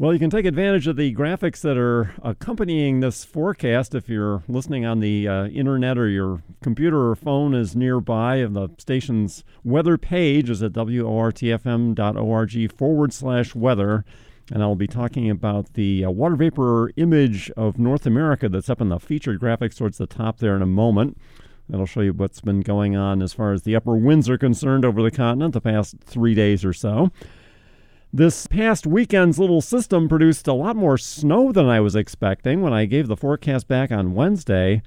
Well, you can take advantage of the graphics that are accompanying this forecast if you're listening on the uh, internet or your computer or phone is nearby. And the station's weather page is at wortfm.org forward slash weather. And I'll be talking about the uh, water vapor image of North America that's up in the featured graphics towards the top there in a moment. That'll show you what's been going on as far as the upper winds are concerned over the continent the past three days or so. This past weekend's little system produced a lot more snow than I was expecting when I gave the forecast back on Wednesday.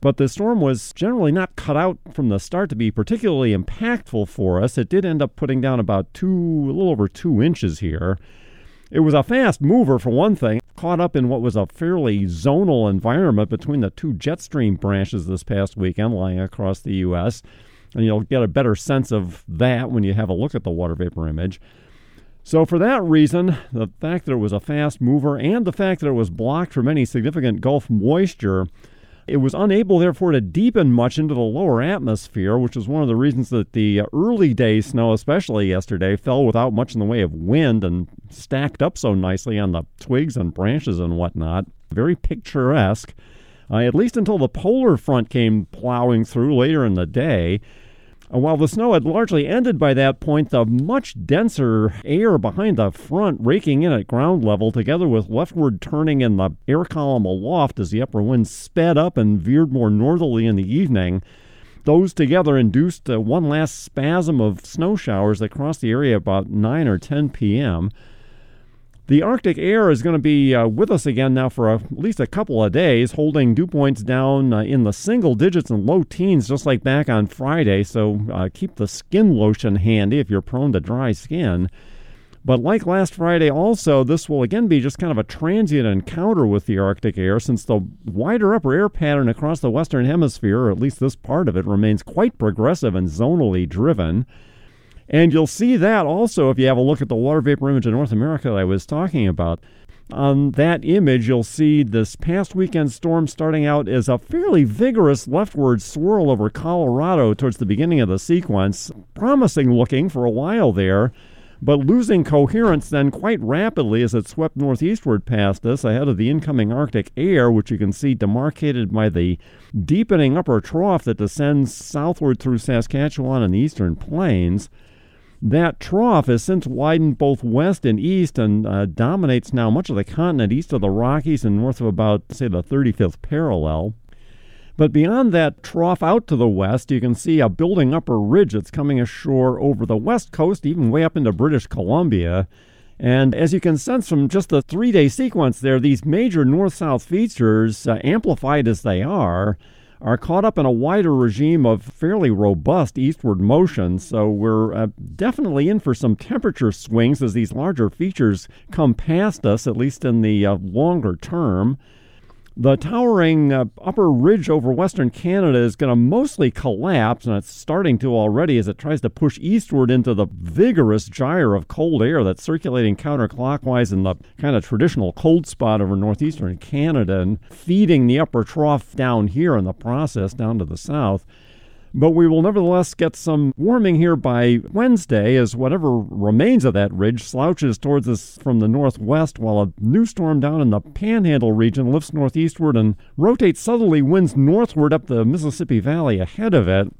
But the storm was generally not cut out from the start to be particularly impactful for us. It did end up putting down about two, a little over two inches here. It was a fast mover, for one thing, caught up in what was a fairly zonal environment between the two jet stream branches this past weekend lying across the U.S. And you'll get a better sense of that when you have a look at the water vapor image. So, for that reason, the fact that it was a fast mover and the fact that it was blocked from any significant Gulf moisture, it was unable, therefore, to deepen much into the lower atmosphere, which was one of the reasons that the early day snow, especially yesterday, fell without much in the way of wind and stacked up so nicely on the twigs and branches and whatnot. Very picturesque, uh, at least until the polar front came plowing through later in the day. While the snow had largely ended by that point, the much denser air behind the front raking in at ground level, together with leftward turning in the air column aloft as the upper wind sped up and veered more northerly in the evening, those together induced uh, one last spasm of snow showers that crossed the area about 9 or 10 p.m. The Arctic air is going to be uh, with us again now for a, at least a couple of days, holding dew points down uh, in the single digits and low teens, just like back on Friday. So uh, keep the skin lotion handy if you're prone to dry skin. But like last Friday, also, this will again be just kind of a transient encounter with the Arctic air since the wider upper air pattern across the Western Hemisphere, or at least this part of it, remains quite progressive and zonally driven. And you'll see that also if you have a look at the water vapor image of North America that I was talking about. On that image, you'll see this past weekend storm starting out as a fairly vigorous leftward swirl over Colorado towards the beginning of the sequence, promising looking for a while there, but losing coherence then quite rapidly as it swept northeastward past us ahead of the incoming Arctic air, which you can see demarcated by the deepening upper trough that descends southward through Saskatchewan and the eastern plains. That trough has since widened both west and east and uh, dominates now much of the continent east of the Rockies and north of about, say, the 35th parallel. But beyond that trough out to the west, you can see a building upper ridge that's coming ashore over the west coast, even way up into British Columbia. And as you can sense from just the three day sequence there, these major north south features, uh, amplified as they are, are caught up in a wider regime of fairly robust eastward motion. So we're uh, definitely in for some temperature swings as these larger features come past us, at least in the uh, longer term. The towering uh, upper ridge over western Canada is going to mostly collapse, and it's starting to already as it tries to push eastward into the vigorous gyre of cold air that's circulating counterclockwise in the kind of traditional cold spot over northeastern Canada and feeding the upper trough down here in the process down to the south. But we will nevertheless get some warming here by Wednesday as whatever remains of that ridge slouches towards us from the northwest while a new storm down in the panhandle region lifts northeastward and rotates southerly winds northward up the Mississippi Valley ahead of it.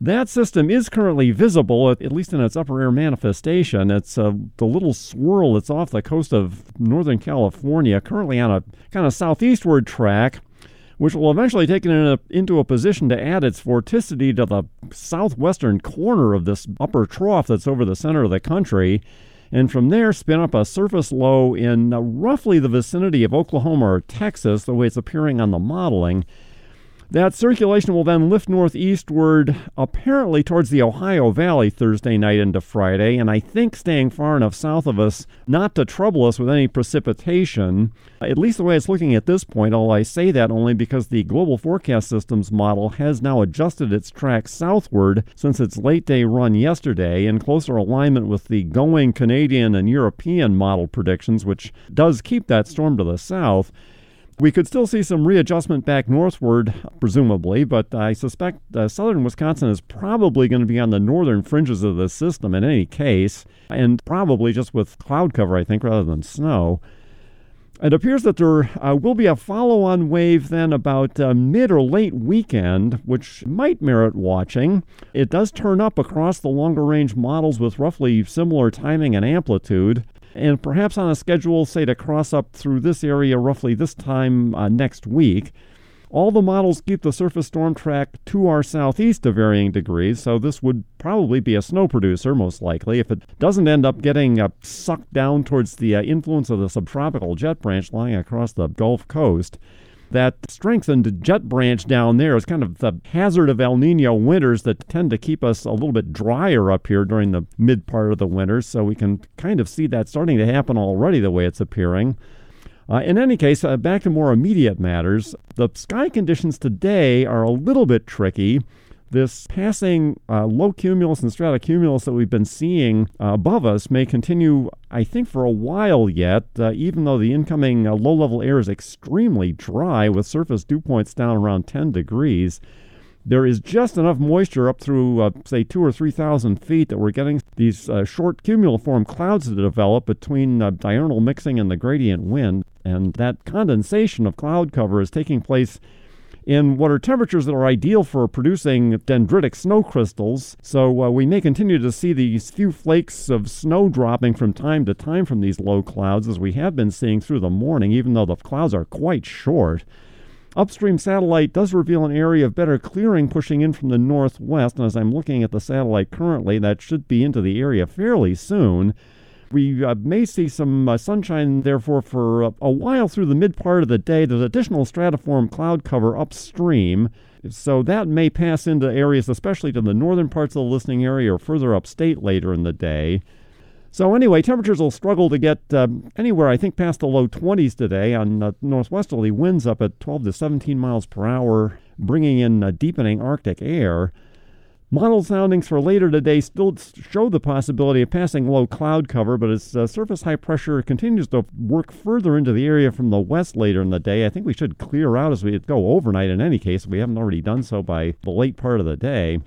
That system is currently visible, at, least in its upper air manifestation. It's uh, the little swirl that's off the coast of Northern California, currently on a kind of southeastward track which will eventually take it in a, into a position to add its vorticity to the southwestern corner of this upper trough that's over the center of the country. And from there, spin up a surface low in uh, roughly the vicinity of Oklahoma or Texas, the way it's appearing on the modeling. That circulation will then lift northeastward, apparently towards the Ohio Valley Thursday night into Friday, and I think staying far enough south of us not to trouble us with any precipitation, at least the way it's looking at this point. Although I say that only because the Global Forecast Systems model has now adjusted its track southward since its late day run yesterday, in closer alignment with the going Canadian and European model predictions, which does keep that storm to the south. We could still see some readjustment back northward, presumably, but I suspect uh, southern Wisconsin is probably going to be on the northern fringes of the system in any case, and probably just with cloud cover, I think, rather than snow. It appears that there uh, will be a follow on wave then about uh, mid or late weekend, which might merit watching. It does turn up across the longer range models with roughly similar timing and amplitude and perhaps on a schedule, say, to cross up through this area roughly this time uh, next week. All the models keep the surface storm track to our southeast to varying degrees, so this would probably be a snow producer, most likely, if it doesn't end up getting uh, sucked down towards the uh, influence of the subtropical jet branch lying across the Gulf Coast that strengthened jet branch down there is kind of the hazard of El Nino winters that tend to keep us a little bit drier up here during the mid part of the winter. So we can kind of see that starting to happen already the way it's appearing. Uh, in any case, uh, back to more immediate matters. The sky conditions today are a little bit tricky this passing uh, low cumulus and stratocumulus that we've been seeing uh, above us may continue, I think, for a while yet, uh, even though the incoming uh, low level air is extremely dry with surface dew points down around 10 degrees. There is just enough moisture up through, uh, say, two or 3,000 feet that we're getting these uh, short cumuliform clouds to develop between diurnal mixing and the gradient wind. And that condensation of cloud cover is taking place in what are temperatures that are ideal for producing dendritic snow crystals. So uh, we may continue to see these few flakes of snow dropping from time to time from these low clouds, as we have been seeing through the morning, even though the clouds are quite short. Upstream satellite does reveal an area of better clearing pushing in from the northwest, and as I'm looking at the satellite currently, that should be into the area fairly soon. We uh, may see some uh, sunshine, therefore, for a, a while through the mid part of the day. There's additional stratiform cloud cover upstream. So that may pass into areas, especially to the northern parts of the listening area or further upstate later in the day. So anyway, temperatures will struggle to get uh, anywhere, I think, past the low 20s today on uh, northwesterly winds up at 12 to 17 miles per hour, bringing in uh, deepening Arctic air. Model soundings for later today still show the possibility of passing low cloud cover, but as uh, surface high pressure continues to work further into the area from the west later in the day, I think we should clear out as we go overnight in any case. We haven't already done so by the late part of the day.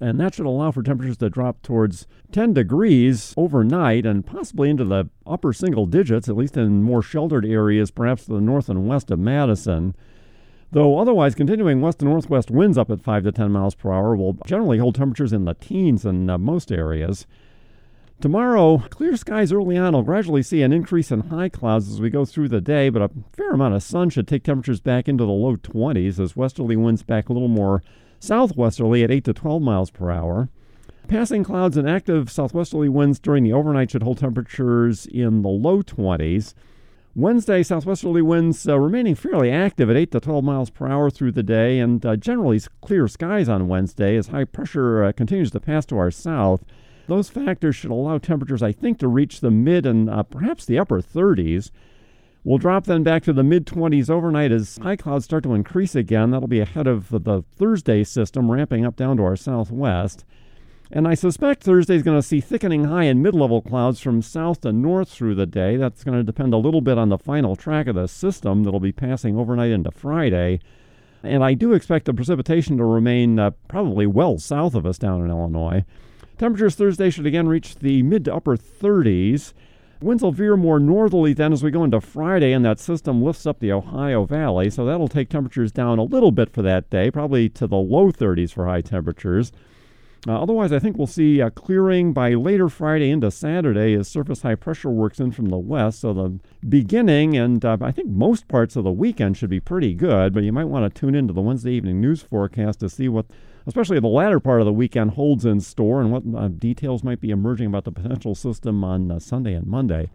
And that should allow for temperatures to drop towards 10 degrees overnight and possibly into the upper single digits, at least in more sheltered areas, perhaps to the north and west of Madison. Though otherwise, continuing west to northwest winds up at 5 to 10 miles per hour will generally hold temperatures in the teens in uh, most areas. Tomorrow, clear skies early on will gradually see an increase in high clouds as we go through the day, but a fair amount of sun should take temperatures back into the low 20s as westerly winds back a little more southwesterly at 8 to 12 miles per hour. Passing clouds and active southwesterly winds during the overnight should hold temperatures in the low 20s. Wednesday, southwesterly winds uh, remaining fairly active at 8 to 12 miles per hour through the day, and uh, generally clear skies on Wednesday as high pressure uh, continues to pass to our south. Those factors should allow temperatures, I think, to reach the mid and uh, perhaps the upper 30s. We'll drop then back to the mid 20s overnight as high clouds start to increase again. That'll be ahead of the Thursday system, ramping up down to our southwest. And I suspect Thursday is going to see thickening high and mid level clouds from south to north through the day. That's going to depend a little bit on the final track of the system that'll be passing overnight into Friday. And I do expect the precipitation to remain uh, probably well south of us down in Illinois. Temperatures Thursday should again reach the mid to upper 30s. Winds will veer more northerly then as we go into Friday, and that system lifts up the Ohio Valley, so that'll take temperatures down a little bit for that day, probably to the low 30s for high temperatures. Uh, otherwise, I think we'll see a clearing by later Friday into Saturday as surface high pressure works in from the west. So the beginning and uh, I think most parts of the weekend should be pretty good, but you might want to tune into the Wednesday evening news forecast to see what, especially the latter part of the weekend, holds in store and what uh, details might be emerging about the potential system on uh, Sunday and Monday.